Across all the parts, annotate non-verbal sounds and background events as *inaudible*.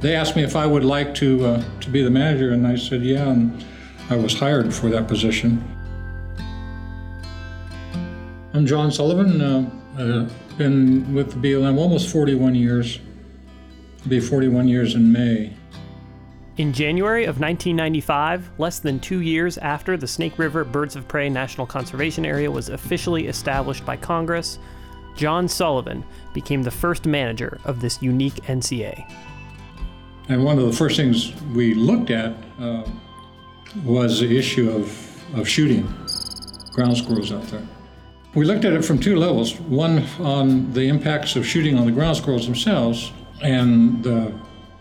They asked me if I would like to, uh, to be the manager, and I said, yeah, and I was hired for that position. I'm John Sullivan. Uh, I've been with the BLM almost 41 years. It'll be 41 years in May. In January of 1995, less than two years after the Snake River Birds of Prey National Conservation Area was officially established by Congress, John Sullivan became the first manager of this unique NCA. And one of the first things we looked at uh, was the issue of, of shooting ground squirrels out there. We looked at it from two levels one on the impacts of shooting on the ground squirrels themselves, and the,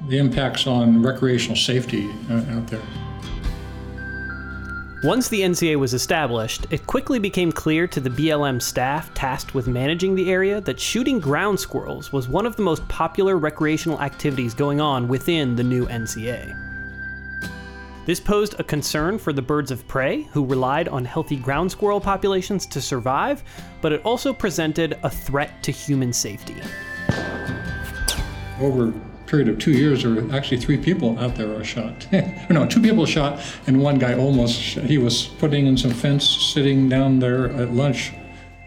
the impacts on recreational safety uh, out there. Once the NCA was established, it quickly became clear to the BLM staff tasked with managing the area that shooting ground squirrels was one of the most popular recreational activities going on within the new NCA. This posed a concern for the birds of prey, who relied on healthy ground squirrel populations to survive, but it also presented a threat to human safety. Over period of two years, there were actually three people out there were shot. *laughs* no, two people shot, and one guy almost. He was putting in some fence, sitting down there at lunch,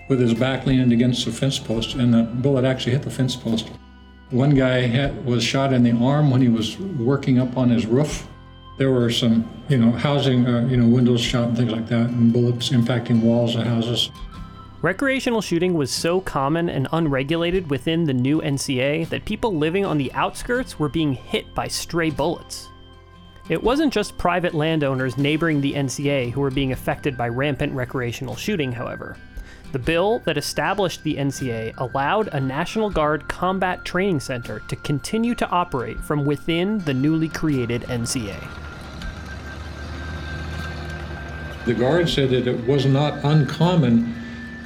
with his back leaning against the fence post, and the bullet actually hit the fence post. One guy had, was shot in the arm when he was working up on his roof. There were some, you know, housing, uh, you know, windows shot and things like that, and bullets impacting walls of houses. Recreational shooting was so common and unregulated within the new NCA that people living on the outskirts were being hit by stray bullets. It wasn't just private landowners neighboring the NCA who were being affected by rampant recreational shooting, however. The bill that established the NCA allowed a National Guard combat training center to continue to operate from within the newly created NCA. The Guard said that it was not uncommon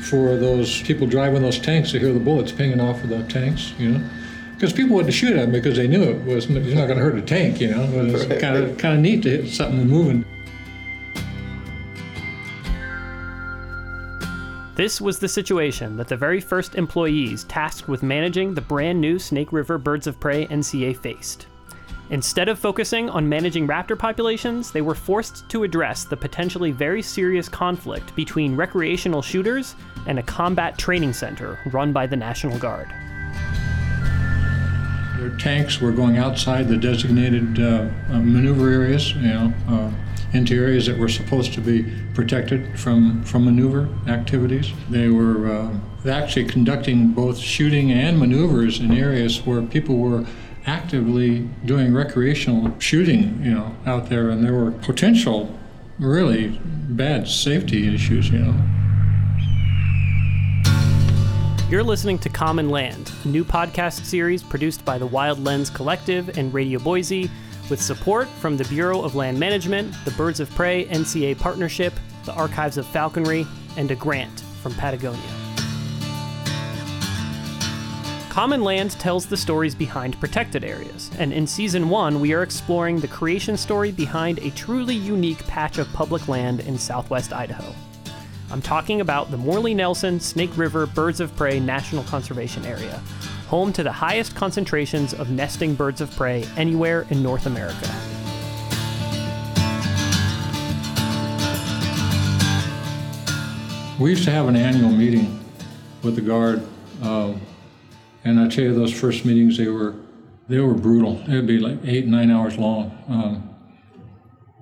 for those people driving those tanks to hear the bullets pinging off of the tanks, you know. Because people wouldn't shoot at them because they knew it was it's not going to hurt a tank, you know. But it's kind of kind of neat to hit something moving. This was the situation that the very first employees tasked with managing the brand new Snake River Birds of Prey NCA faced. Instead of focusing on managing raptor populations, they were forced to address the potentially very serious conflict between recreational shooters and a combat training center run by the National Guard. Their tanks were going outside the designated uh, uh, maneuver areas, you know, uh, into areas that were supposed to be protected from, from maneuver activities. They were uh, actually conducting both shooting and maneuvers in areas where people were actively doing recreational shooting, you know, out there, and there were potential really bad safety issues, you know. You're listening to Common Land, a new podcast series produced by the Wild Lens Collective and Radio Boise, with support from the Bureau of Land Management, the Birds of Prey NCA Partnership, the Archives of Falconry, and a grant from Patagonia. Common Land tells the stories behind protected areas, and in Season 1, we are exploring the creation story behind a truly unique patch of public land in southwest Idaho. I'm talking about the Morley Nelson Snake River Birds of Prey National Conservation Area, home to the highest concentrations of nesting birds of prey anywhere in North America. We used to have an annual meeting with the Guard. Um, and I tell you, those first meetings they were they were brutal. They'd be like eight nine hours long, um,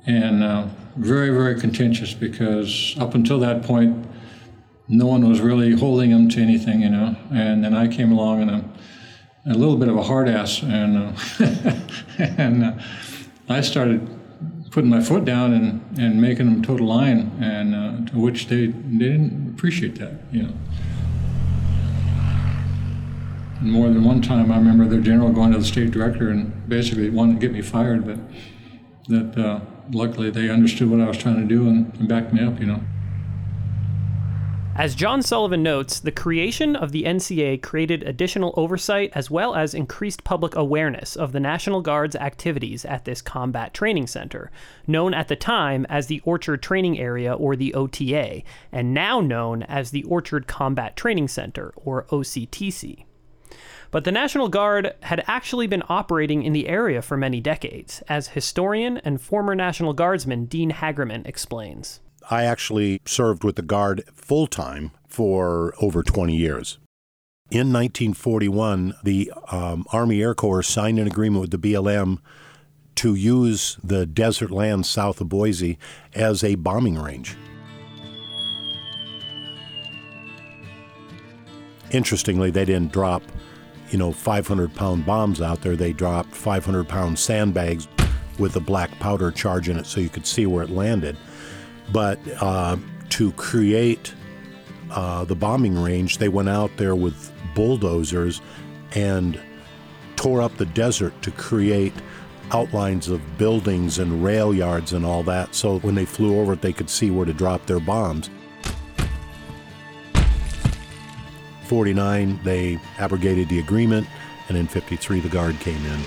and uh, very very contentious because up until that point, no one was really holding them to anything, you know. And then I came along and I'm a little bit of a hard ass, and uh, *laughs* and uh, I started putting my foot down and, and making them toe the line, and uh, to which they they didn't appreciate that, you know more than one time, I remember the general going to the state director and basically wanting to get me fired, but that uh, luckily they understood what I was trying to do and, and backed me up, you know. As John Sullivan notes, the creation of the NCA created additional oversight as well as increased public awareness of the National Guard's activities at this combat training center, known at the time as the Orchard Training Area or the OTA, and now known as the Orchard Combat Training Center or OCTC. But the National Guard had actually been operating in the area for many decades, as historian and former National Guardsman Dean Hagerman explains. I actually served with the Guard full time for over 20 years. In 1941, the um, Army Air Corps signed an agreement with the BLM to use the desert land south of Boise as a bombing range. Interestingly, they didn't drop, you know, 500 pound bombs out there. They dropped 500 pound sandbags with a black powder charge in it so you could see where it landed. But uh, to create uh, the bombing range, they went out there with bulldozers and tore up the desert to create outlines of buildings and rail yards and all that so when they flew over it they could see where to drop their bombs. 49 they abrogated the agreement and in 53 the guard came in.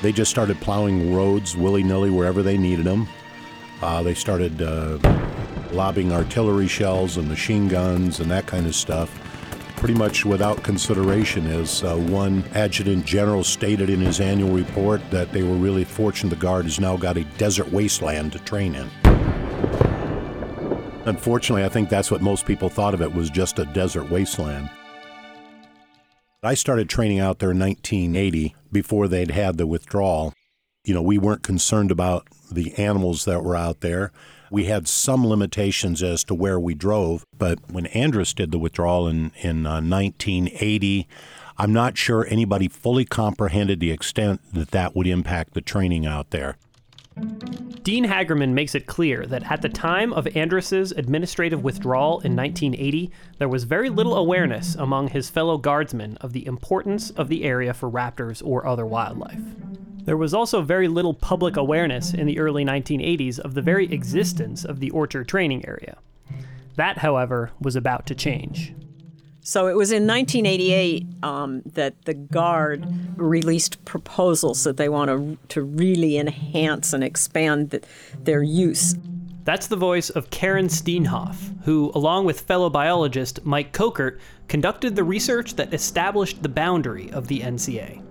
They just started plowing roads willy nilly wherever they needed them. Uh, they started uh, lobbing artillery shells and machine guns and that kind of stuff, pretty much without consideration. As uh, one adjutant general stated in his annual report, that they were really fortunate the Guard has now got a desert wasteland to train in. Unfortunately, I think that's what most people thought of it was just a desert wasteland. I started training out there in 1980 before they'd had the withdrawal. You know, we weren't concerned about the animals that were out there. We had some limitations as to where we drove, but when Andrus did the withdrawal in, in uh, 1980, I'm not sure anybody fully comprehended the extent that that would impact the training out there. Dean Hagerman makes it clear that at the time of Andrus's administrative withdrawal in 1980, there was very little awareness among his fellow guardsmen of the importance of the area for raptors or other wildlife. There was also very little public awareness in the early 1980s of the very existence of the Orchard training area. That, however, was about to change. So it was in 1988 um, that the Guard released proposals that they want to, to really enhance and expand the, their use. That's the voice of Karen Steenhof, who, along with fellow biologist Mike Kochert, conducted the research that established the boundary of the NCA.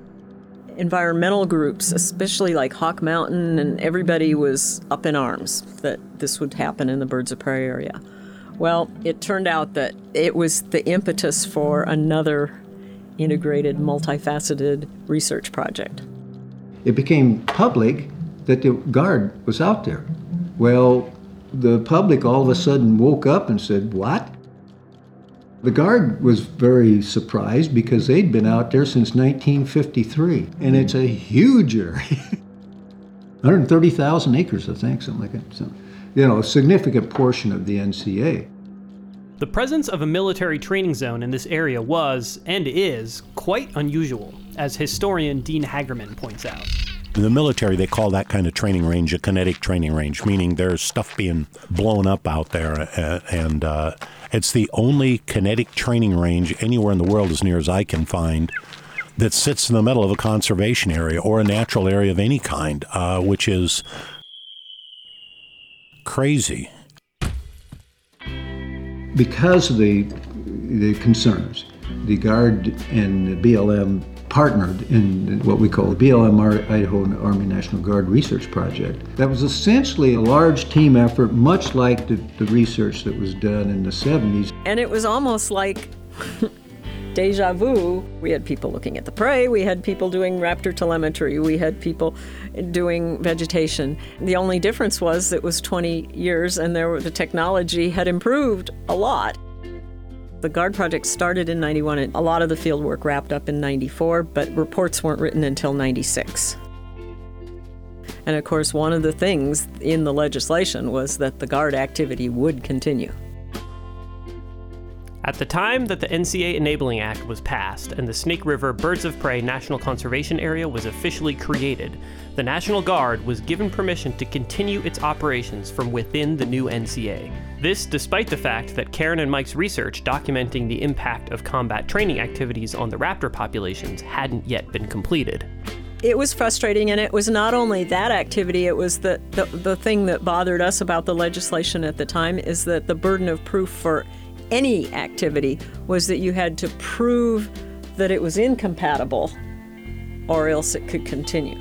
Environmental groups, especially like Hawk Mountain, and everybody was up in arms that this would happen in the birds of prey area. Well, it turned out that it was the impetus for another integrated, multifaceted research project. It became public that the guard was out there. Well, the public all of a sudden woke up and said, What? The guard was very surprised because they'd been out there since 1953, and it's a huge area *laughs* 130,000 acres, I think, something like that. So, you know, a significant portion of the NCA. The presence of a military training zone in this area was, and is, quite unusual, as historian Dean Hagerman points out. In the military, they call that kind of training range a kinetic training range, meaning there's stuff being blown up out there. Uh, and uh, it's the only kinetic training range anywhere in the world, as near as I can find, that sits in the middle of a conservation area or a natural area of any kind, uh, which is crazy. Because of the, the concerns, the Guard and the BLM partnered in what we call the BLM Idaho Army National Guard Research Project. That was essentially a large team effort, much like the, the research that was done in the 70s. And it was almost like deja vu. We had people looking at the prey, we had people doing raptor telemetry, we had people doing vegetation. The only difference was it was 20 years and there the technology had improved a lot. The GUARD project started in 91 and a lot of the field work wrapped up in 94, but reports weren't written until 96. And of course, one of the things in the legislation was that the GUARD activity would continue. At the time that the NCA Enabling Act was passed and the Snake River Birds of Prey National Conservation Area was officially created, the National Guard was given permission to continue its operations from within the new NCA. This despite the fact that Karen and Mike's research documenting the impact of combat training activities on the raptor populations hadn't yet been completed. It was frustrating, and it was not only that activity, it was the, the, the thing that bothered us about the legislation at the time is that the burden of proof for any activity was that you had to prove that it was incompatible or else it could continue.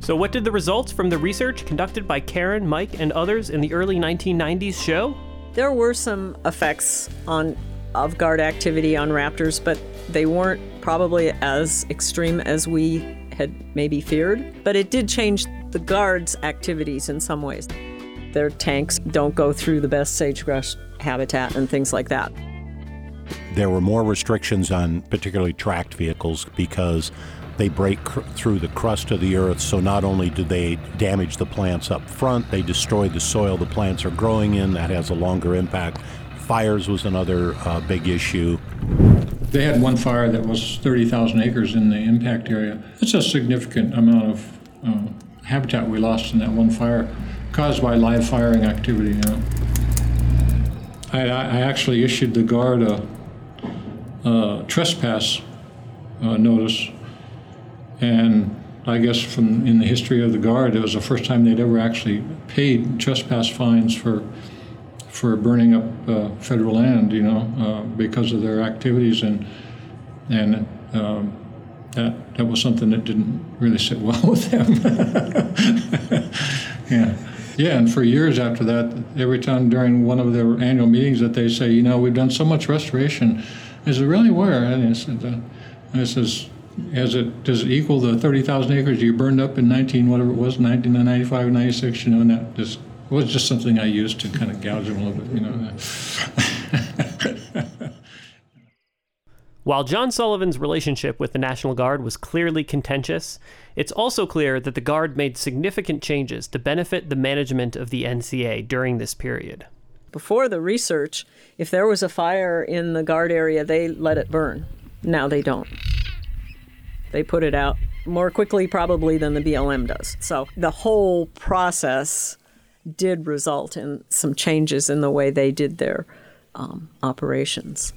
So, what did the results from the research conducted by Karen, Mike, and others in the early 1990s show? There were some effects on of guard activity on raptors, but they weren't probably as extreme as we had maybe feared. But it did change the guards' activities in some ways. Their tanks don't go through the best sagebrush habitat and things like that. There were more restrictions on particularly tracked vehicles because they break cr- through the crust of the earth. So not only do they damage the plants up front, they destroy the soil the plants are growing in. That has a longer impact. Fires was another uh, big issue. They had one fire that was 30,000 acres in the impact area. That's a significant amount of uh, habitat we lost in that one fire caused by live firing activity. You know. I, I actually issued the guard a, a trespass uh, notice, and I guess from in the history of the guard, it was the first time they'd ever actually paid trespass fines for for burning up uh, federal land, you know, uh, because of their activities, and and um, that that was something that didn't really sit well *laughs* with them. yeah. Yeah, and for years after that, every time during one of their annual meetings, that they say, you know, we've done so much restoration. I said, really, where? And I said, uh, and I says, as it does it equal the thirty thousand acres you burned up in nineteen whatever it was, nineteen ninety five, ninety six? You know, and that just was just something I used to kind of gouge them a little bit, you know. *laughs* While John Sullivan's relationship with the National Guard was clearly contentious, it's also clear that the Guard made significant changes to benefit the management of the NCA during this period. Before the research, if there was a fire in the guard area, they let it burn. Now they don't. They put it out more quickly, probably, than the BLM does. So the whole process did result in some changes in the way they did their um, operations.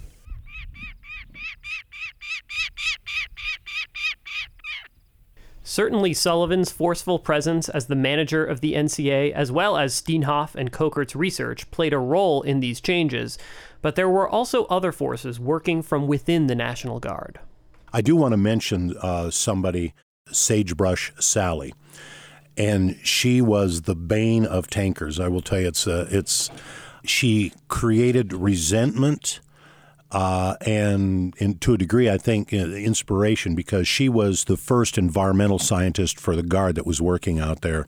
Certainly, Sullivan's forceful presence as the manager of the NCA, as well as Steenhof and Kochert's research, played a role in these changes, but there were also other forces working from within the National Guard. I do want to mention uh, somebody, Sagebrush Sally, and she was the bane of tankers. I will tell you, it's uh, it's she created resentment uh, and, and to a degree, I think, uh, inspiration because she was the first environmental scientist for the Guard that was working out there.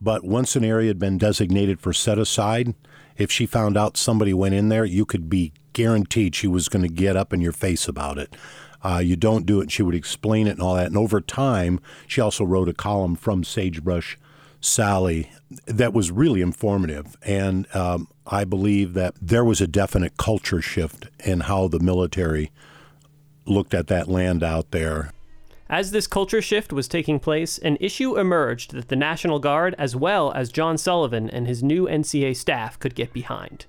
But once an area had been designated for set aside, if she found out somebody went in there, you could be guaranteed she was going to get up in your face about it. Uh, you don't do it, and she would explain it and all that. And over time, she also wrote a column from Sagebrush Sally that was really informative. And um, I believe that there was a definite culture shift in how the military looked at that land out there. As this culture shift was taking place, an issue emerged that the National Guard, as well as John Sullivan and his new NCA staff, could get behind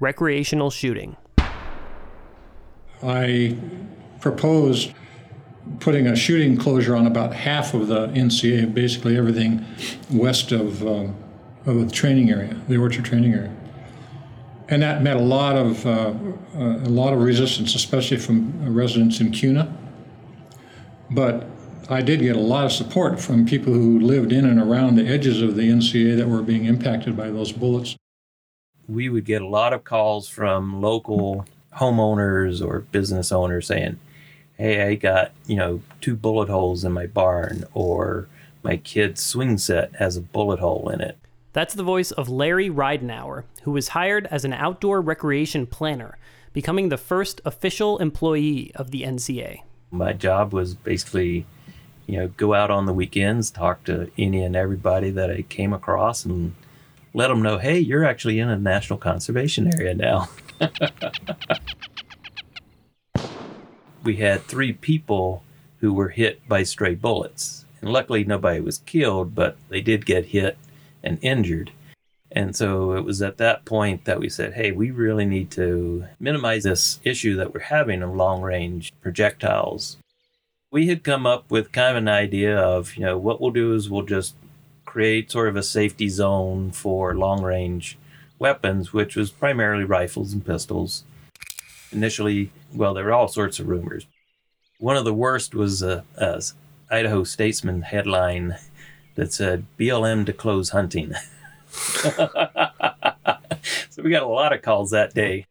recreational shooting. I proposed putting a shooting closure on about half of the NCA, basically everything west of, uh, of the training area, the orchard training area. And that met a lot of uh, a lot of resistance, especially from residents in Kuna. But I did get a lot of support from people who lived in and around the edges of the NCA that were being impacted by those bullets. We would get a lot of calls from local homeowners or business owners saying, hey, I got, you know, two bullet holes in my barn, or my kid's swing set has a bullet hole in it. That's the voice of Larry Ridenour, who was hired as an outdoor recreation planner, becoming the first official employee of the NCA. My job was basically, you know, go out on the weekends, talk to any and everybody that I came across, and let them know, hey, you're actually in a national conservation area now. *laughs* we had three people who were hit by stray bullets. And luckily, nobody was killed, but they did get hit and injured. And so it was at that point that we said, hey, we really need to minimize this issue that we're having of long range projectiles. We had come up with kind of an idea of, you know, what we'll do is we'll just create sort of a safety zone for long range weapons, which was primarily rifles and pistols. Initially, well, there were all sorts of rumors. One of the worst was uh, a, a Idaho Statesman headline that said BLM to close hunting. *laughs* so we got a lot of calls that day.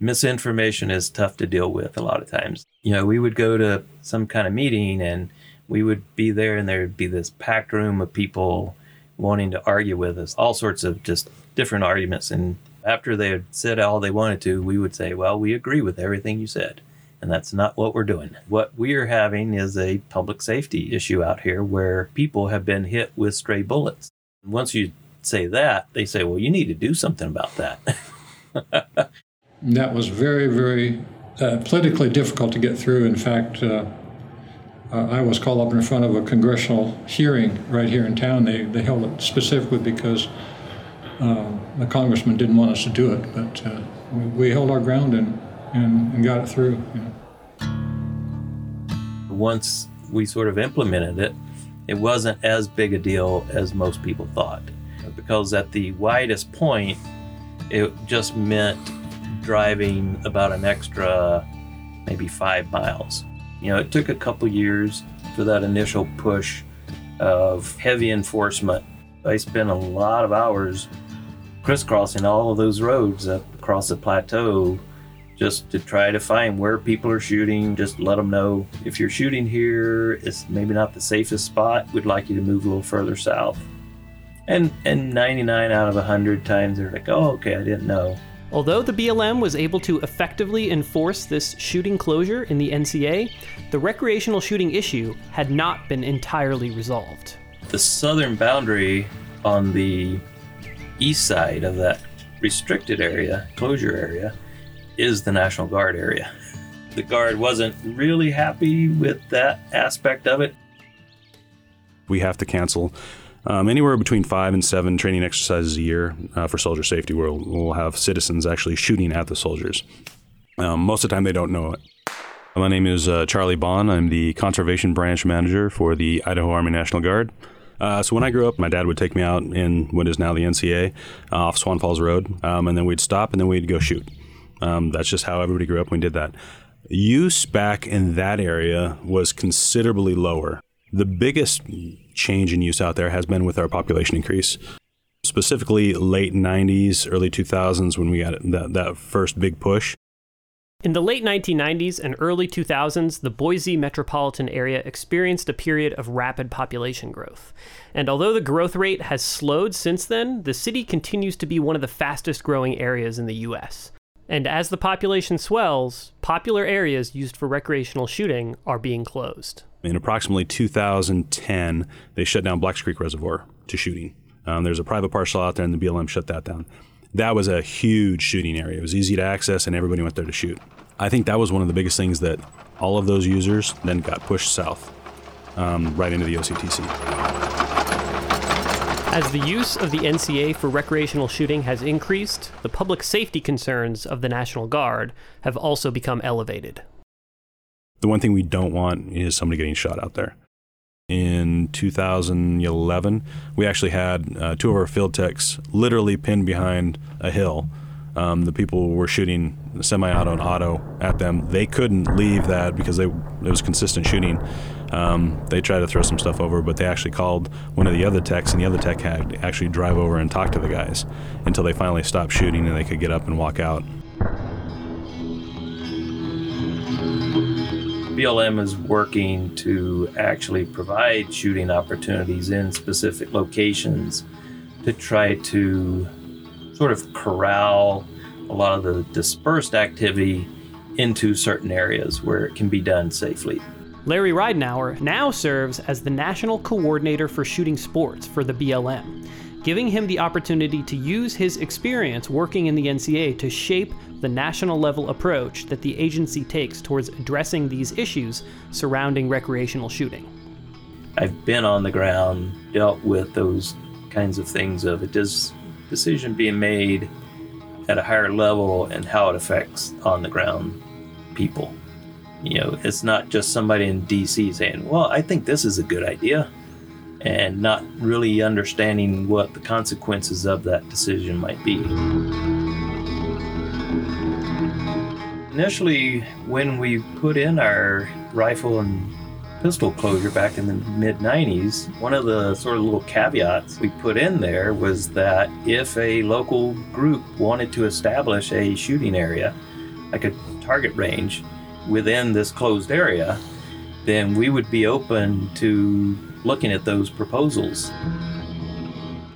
Misinformation is tough to deal with a lot of times. You know, we would go to some kind of meeting and we would be there and there'd be this packed room of people wanting to argue with us, all sorts of just different arguments. And after they had said all they wanted to, we would say, Well, we agree with everything you said. And that's not what we're doing. What we are having is a public safety issue out here where people have been hit with stray bullets. Once you say that, they say, Well, you need to do something about that. *laughs* that was very, very uh, politically difficult to get through. In fact, uh, I was called up in front of a congressional hearing right here in town. They, they held it specifically because uh, the congressman didn't want us to do it, but uh, we, we, held our ground and, and, and got it through. You know. Once we sort of implemented it, it wasn't as big a deal as most people thought. Because at the widest point, it just meant driving about an extra maybe five miles you know, it took a couple years for that initial push of heavy enforcement. I spent a lot of hours crisscrossing all of those roads up across the plateau just to try to find where people are shooting, just let them know if you're shooting here, it's maybe not the safest spot. We'd like you to move a little further south. And and 99 out of 100 times they're like, "Oh, okay, I didn't know." Although the BLM was able to effectively enforce this shooting closure in the NCA, the recreational shooting issue had not been entirely resolved. The southern boundary on the east side of that restricted area, closure area, is the National Guard area. *laughs* The Guard wasn't really happy with that aspect of it. We have to cancel um, anywhere between five and seven training exercises a year uh, for soldier safety, where we'll, have citizens actually shooting at the soldiers. Um, most of the time, they don't know it. My name is uh, Charlie Bond. I'm the conservation branch manager for the Idaho Army National Guard. Uh, so when I grew up, my dad would take me out in what is now the NCA uh, off Swan Falls Road, um, and then we'd stop and then we'd go shoot. Um, that's just how everybody grew up when we did that. Use back in that area was considerably lower. The biggest change in use out there has been with our population increase. Specifically, late 90s, early 2000s, when we got that, that first big push. In the late 1990s and early 2000s, the Boise metropolitan area experienced a period of rapid population growth. And although the growth rate has slowed since then, the city continues to be one of the fastest growing areas in the U.S. And as the population swells, popular areas used for recreational shooting are being closed. In approximately 2010, they shut down Blacks Creek Reservoir to shooting. Um, there's a private parcel out there, and the BLM shut that down. That was a huge shooting area. It was easy to access, and everybody went there to shoot. I think that was one of the biggest things that all of those users then got pushed south, um, right into the OCTC. As the use of the NCA for recreational shooting has increased, the public safety concerns of the National Guard have also become elevated. The one thing we don't want is somebody getting shot out there. In 2011, we actually had uh, two of our field techs literally pinned behind a hill. Um, the people were shooting semi-auto and auto at them. They couldn't leave that because they, it was consistent shooting. Um, they tried to throw some stuff over, but they actually called one of the other techs, and the other tech had to actually drive over and talk to the guys until they finally stopped shooting and they could get up and walk out. BLM is working to actually provide shooting opportunities in specific locations to try to sort of corral a lot of the dispersed activity into certain areas where it can be done safely. Larry Ridenour now serves as the National Coordinator for Shooting Sports for the BLM, giving him the opportunity to use his experience working in the NCA to shape the national level approach that the agency takes towards addressing these issues surrounding recreational shooting. I've been on the ground, dealt with those kinds of things of it dis- decision being made at a higher level and how it affects on the ground people. You know, it's not just somebody in DC saying, "Well, I think this is a good idea." and not really understanding what the consequences of that decision might be. Initially, when we put in our rifle and pistol closure back in the mid 90s, one of the sort of little caveats we put in there was that if a local group wanted to establish a shooting area, like a target range, within this closed area, then we would be open to looking at those proposals.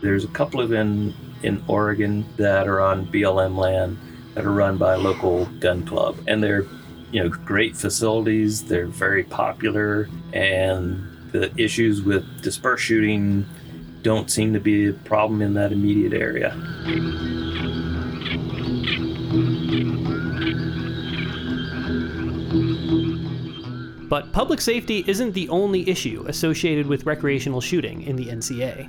There's a couple of in in Oregon that are on BLM land that are run by a local gun club, and they're you know great facilities. They're very popular, and the issues with dispersed shooting don't seem to be a problem in that immediate area. But public safety isn't the only issue associated with recreational shooting in the NCA.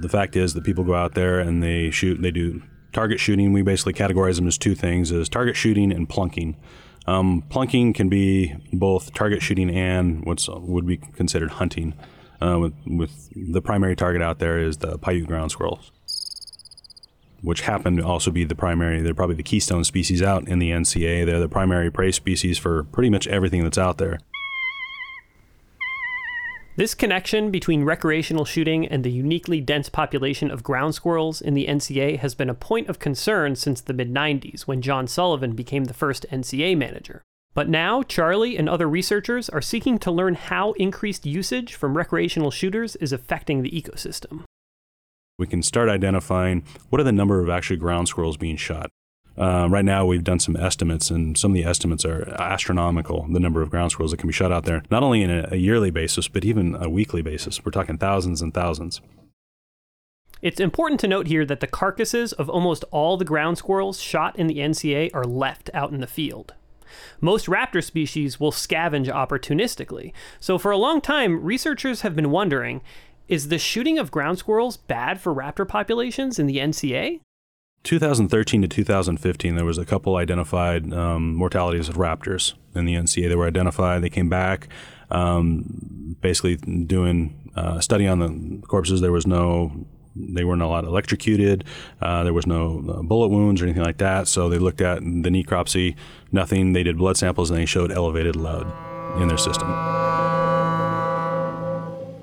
The fact is that people go out there and they shoot, and they do target shooting. We basically categorize them as two things: is target shooting and plunking. Um, plunking can be both target shooting and what would be considered hunting. Uh, with, with the primary target out there is the Paiute ground squirrels which happen to also be the primary, they're probably the keystone species out in the NCA. They're the primary prey species for pretty much everything that's out there. This connection between recreational shooting and the uniquely dense population of ground squirrels in the NCA has been a point of concern since the mid 90s when John Sullivan became the first NCA manager. But now, Charlie and other researchers are seeking to learn how increased usage from recreational shooters is affecting the ecosystem we can start identifying what are the number of actually ground squirrels being shot. Uh, right now, we've done some estimates, and some of the estimates are astronomical. The number of ground squirrels that can be shot out there, not only in a, a yearly basis, but even a weekly basis. We're talking thousands and thousands. It's important to note here that the carcasses of almost all the ground squirrels shot in the NCA are left out in the field. Most raptor species will scavenge opportunistically, so for a long time, researchers have been wondering is the shooting of ground squirrels bad for raptor populations in the NCA? 2013 to 2015, there was a couple identified um, mortalities of raptors in the NCA. They were identified. They came back, um, basically doing uh, study on the corpses. There was no, they weren't a lot electrocuted. Uh, there was no uh, bullet wounds or anything like that. So they looked at the necropsy, nothing. They did blood samples and they showed elevated lead in their system.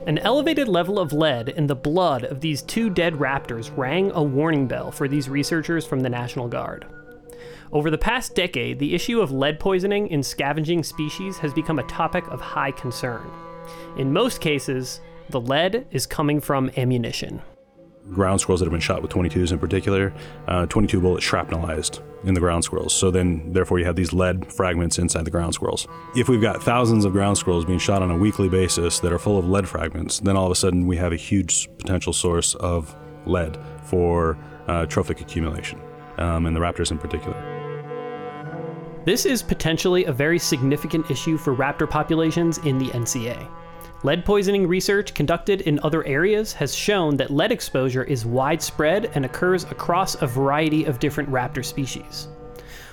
An elevated level of lead in the blood of these two dead raptors rang a warning bell for these researchers from the National Guard. Over the past decade, the issue of lead poisoning in scavenging species has become a topic of high concern. In most cases, the lead is coming from ammunition ground squirrels that have been shot with 22s in particular, uh, 22 bullets shrapnelized in the ground squirrels. So then, therefore, you have these lead fragments inside the ground squirrels. If we've got thousands of ground squirrels being shot on a weekly basis that are full of lead fragments, then all of a sudden we have a huge potential source of lead for uh, trophic accumulation, um, and the raptors in particular. This is potentially a very significant issue for raptor populations in the NCA. Lead poisoning research conducted in other areas has shown that lead exposure is widespread and occurs across a variety of different raptor species.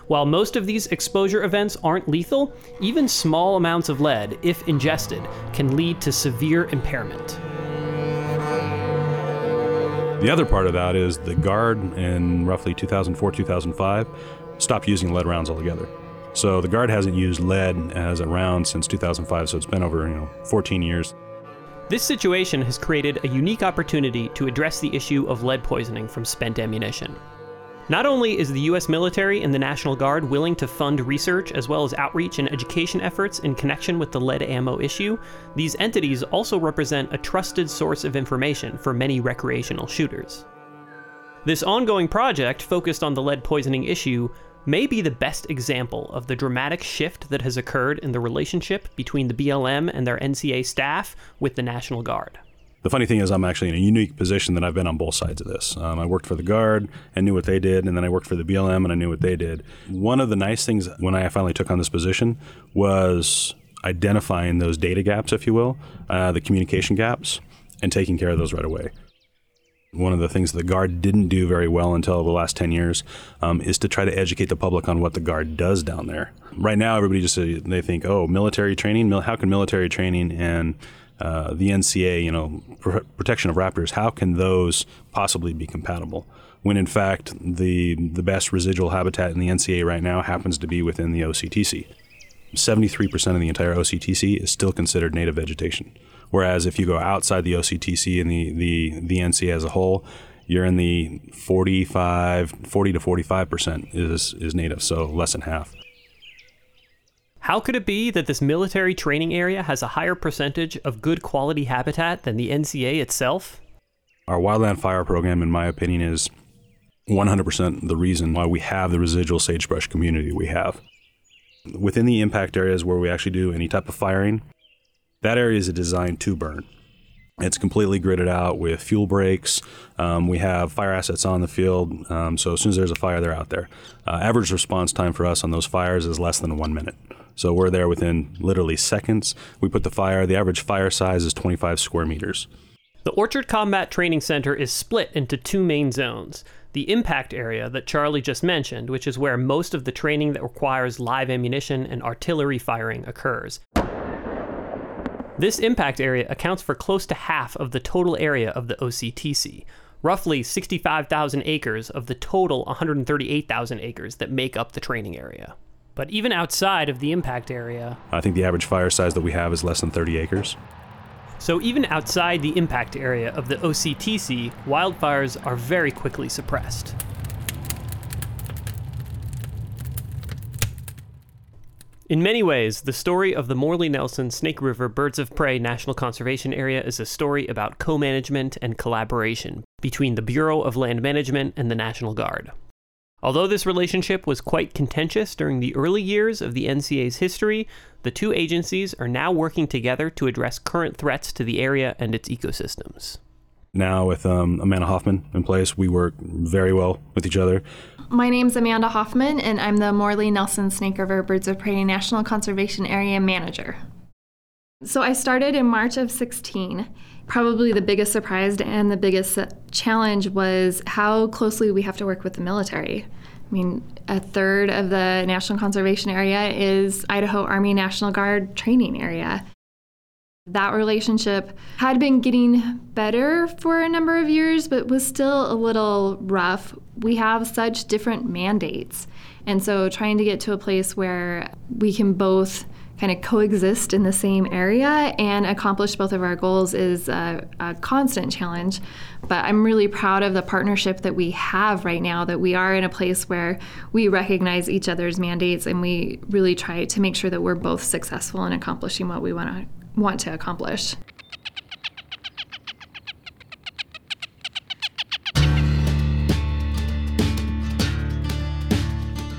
While most of these exposure events aren't lethal, even small amounts of lead, if ingested, can lead to severe impairment. The other part of that is the Guard in roughly 2004 2005 stopped using lead rounds altogether. So the Guard hasn't used lead as a round since 2005, so it's been over, you know, 14 years. This situation has created a unique opportunity to address the issue of lead poisoning from spent ammunition. Not only is the US military and the National Guard willing to fund research as well as outreach and education efforts in connection with the lead ammo issue, these entities also represent a trusted source of information for many recreational shooters. This ongoing project, focused on the lead poisoning issue, may be the best example of the dramatic shift that has occurred in the relationship between the BLM and their NCA staff with the National Guard. The funny thing is, I'm actually in a unique position that I've been on both sides of this. Um, I worked for the Guard and knew what they did, and then I worked for the BLM and I knew what they did. One of the nice things when I finally took on this position was identifying those data gaps, if you will, uh, the communication gaps, and taking care of those right away one of the things the Guard didn't do very well until the last 10 years um, is to try to educate the public on what the Guard does down there. Right now, everybody just uh, they think, oh, military training. How can military training and uh, the NCA, you know, pr- protection of raptors, how can those possibly be compatible? When in fact, the, the best residual habitat in the NCA right now happens to be within the OCTC. 73% of the entire OCTC is still considered native vegetation. Whereas if you go outside the OCTC and the, the, the NCA as a whole, you're in the 45, 40 to 45% is, is native, so less than half. How could it be that this military training area has a higher percentage of good quality habitat than the NCA itself? Our wildland fire program, in my opinion, is 100% the reason why we have the residual sagebrush community we have. Within the impact areas where we actually do any type of firing, that area is designed to burn. It's completely gridded out with fuel breaks. Um, we have fire assets on the field, um, so as soon as there's a fire, they're out there. Uh, average response time for us on those fires is less than one minute. So we're there within literally seconds. We put the fire, the average fire size is 25 square meters. The Orchard Combat Training Center is split into two main zones. The impact area that Charlie just mentioned, which is where most of the training that requires live ammunition and artillery firing occurs. This impact area accounts for close to half of the total area of the OCTC, roughly 65,000 acres of the total 138,000 acres that make up the training area. But even outside of the impact area, I think the average fire size that we have is less than 30 acres. so even outside the impact area of the OCTC, wildfires are very quickly suppressed. In many ways, the story of the Morley Nelson Snake River Birds of Prey National Conservation Area is a story about co management and collaboration between the Bureau of Land Management and the National Guard. Although this relationship was quite contentious during the early years of the NCA's history, the two agencies are now working together to address current threats to the area and its ecosystems. Now, with um, Amanda Hoffman in place, we work very well with each other. My name's Amanda Hoffman, and I'm the Morley Nelson Snake River Birds of Prey National Conservation Area Manager. So I started in March of 16. Probably the biggest surprise and the biggest challenge was how closely we have to work with the military. I mean, a third of the National Conservation Area is Idaho Army National Guard training area. That relationship had been getting better for a number of years, but was still a little rough. We have such different mandates. And so trying to get to a place where we can both kind of coexist in the same area and accomplish both of our goals is a, a, constant challenge. But I'm really proud of the partnership that we have right now, that we are in a place where we recognize each other's mandates and we really try to make sure that we're both successful in accomplishing what we want to want to accomplish.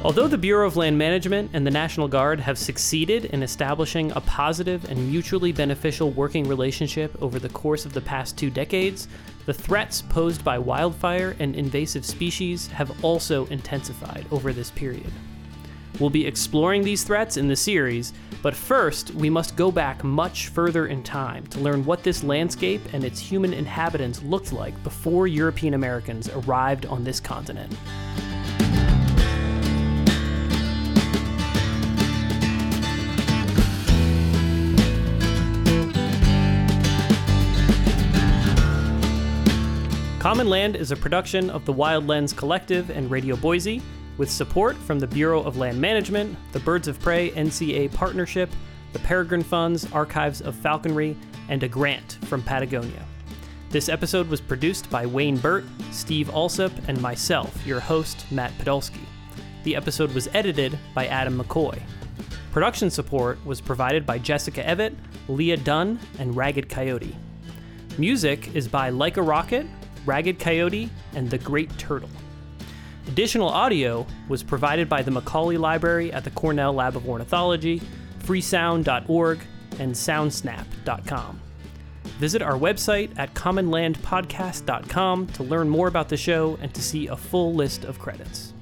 Although the Bureau of Land Management and the National Guard have succeeded in establishing a positive and mutually beneficial working relationship over the course of the past two decades, the threats posed by wildfire and invasive species have also intensified over this period. We'll be exploring these threats in the series, but first, we must go back much further in time to learn what this landscape and its human inhabitants looked like before European Americans arrived on this continent. Common Land is a production of the Wild Lens Collective and Radio Boise, with support from the Bureau of Land Management, the Birds of Prey NCA Partnership, the Peregrine Funds Archives of Falconry, and a grant from Patagonia. This episode was produced by Wayne Burt, Steve Alsop, and myself, your host, Matt Podolsky. The episode was edited by Adam McCoy. Production support was provided by Jessica Evett, Leah Dunn, and Ragged Coyote. Music is by Like a Rocket, Ragged Coyote, and The Great Turtle. Additional audio was provided by the Macaulay Library at the Cornell Lab of Ornithology, freesound.org, and soundsnap.com. Visit our website at commonlandpodcast.com to learn more about the show and to see a full list of credits.